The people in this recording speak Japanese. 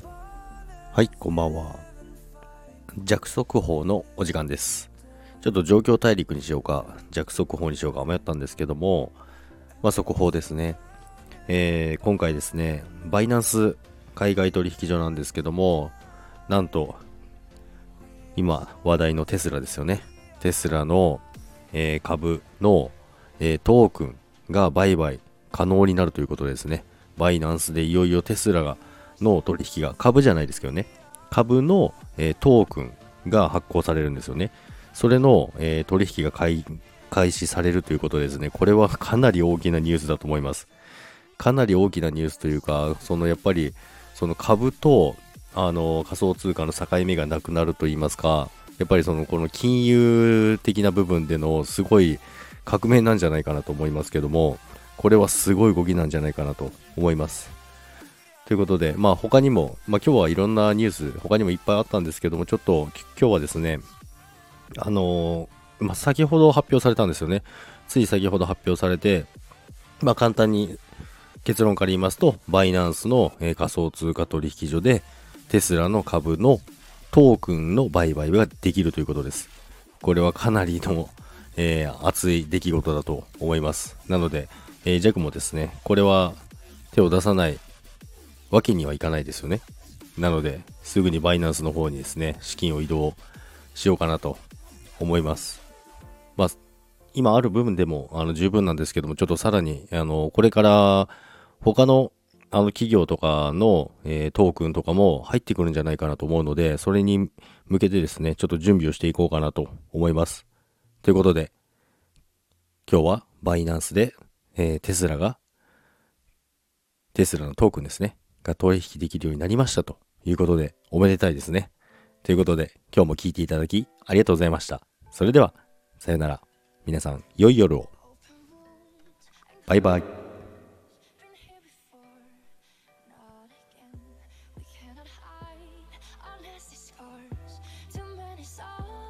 はい、こんばんは。弱速報のお時間です。ちょっと状況大陸にしようか、弱速報にしようか迷ったんですけども、まあ速報ですね。えー今回ですね、バイナンス海外取引所なんですけども、なんと、今話題のテスラですよね。テスラの、えー株の、えートークンが売買可能になるということですね。バイナンスでいよいよテスラがの取引が株じゃないですけどね。株の、えートークンが発行されるんですよね。それの、えー取引が開開始されるということですね。これはかなり大きなニュースだと思います。かなり大きなニュースというか、そのやっぱり、その株と、あの、仮想通貨の境目がなくなると言いますか、やっぱりその、この金融的な部分でのすごい革命なんじゃないかなと思いますけども、これはすごい動きなんじゃないかなと思います。ということで、まあ他にも、まあ今日はいろんなニュース、他にもいっぱいあったんですけども、ちょっと今日はですね、あのーまあ先ほど発表されたんですよね。つい先ほど発表されて、まあ簡単に結論から言いますと、バイナンスの、えー仮想通貨取引所で、テスラの株のトークンの売買ができるということです。これはかなりの、えー熱い出来事だと思います。なので、えー、ジャックもですね、これは手を出さないわけにはいかないですよね。なので、すぐにバイナンスの方にですね、資金を移動しようかなと思います。まあ、今ある部分でもあの十分なんですけども、ちょっとさらに、あの、これから他のあの企業とかの、えートークンとかも入ってくるんじゃないかなと思うので、それに向けてですね、ちょっと準備をしていこうかなと思います。ということで、今日はバイナンスで、えーテスラが、テスラのトークンですね、が取引できるようになりましたということで、おめでたいですね。ということで、今日も聞いていただきありがとうございました。それでは、さよなら。皆さん、良い夜を。バイバイ。Oh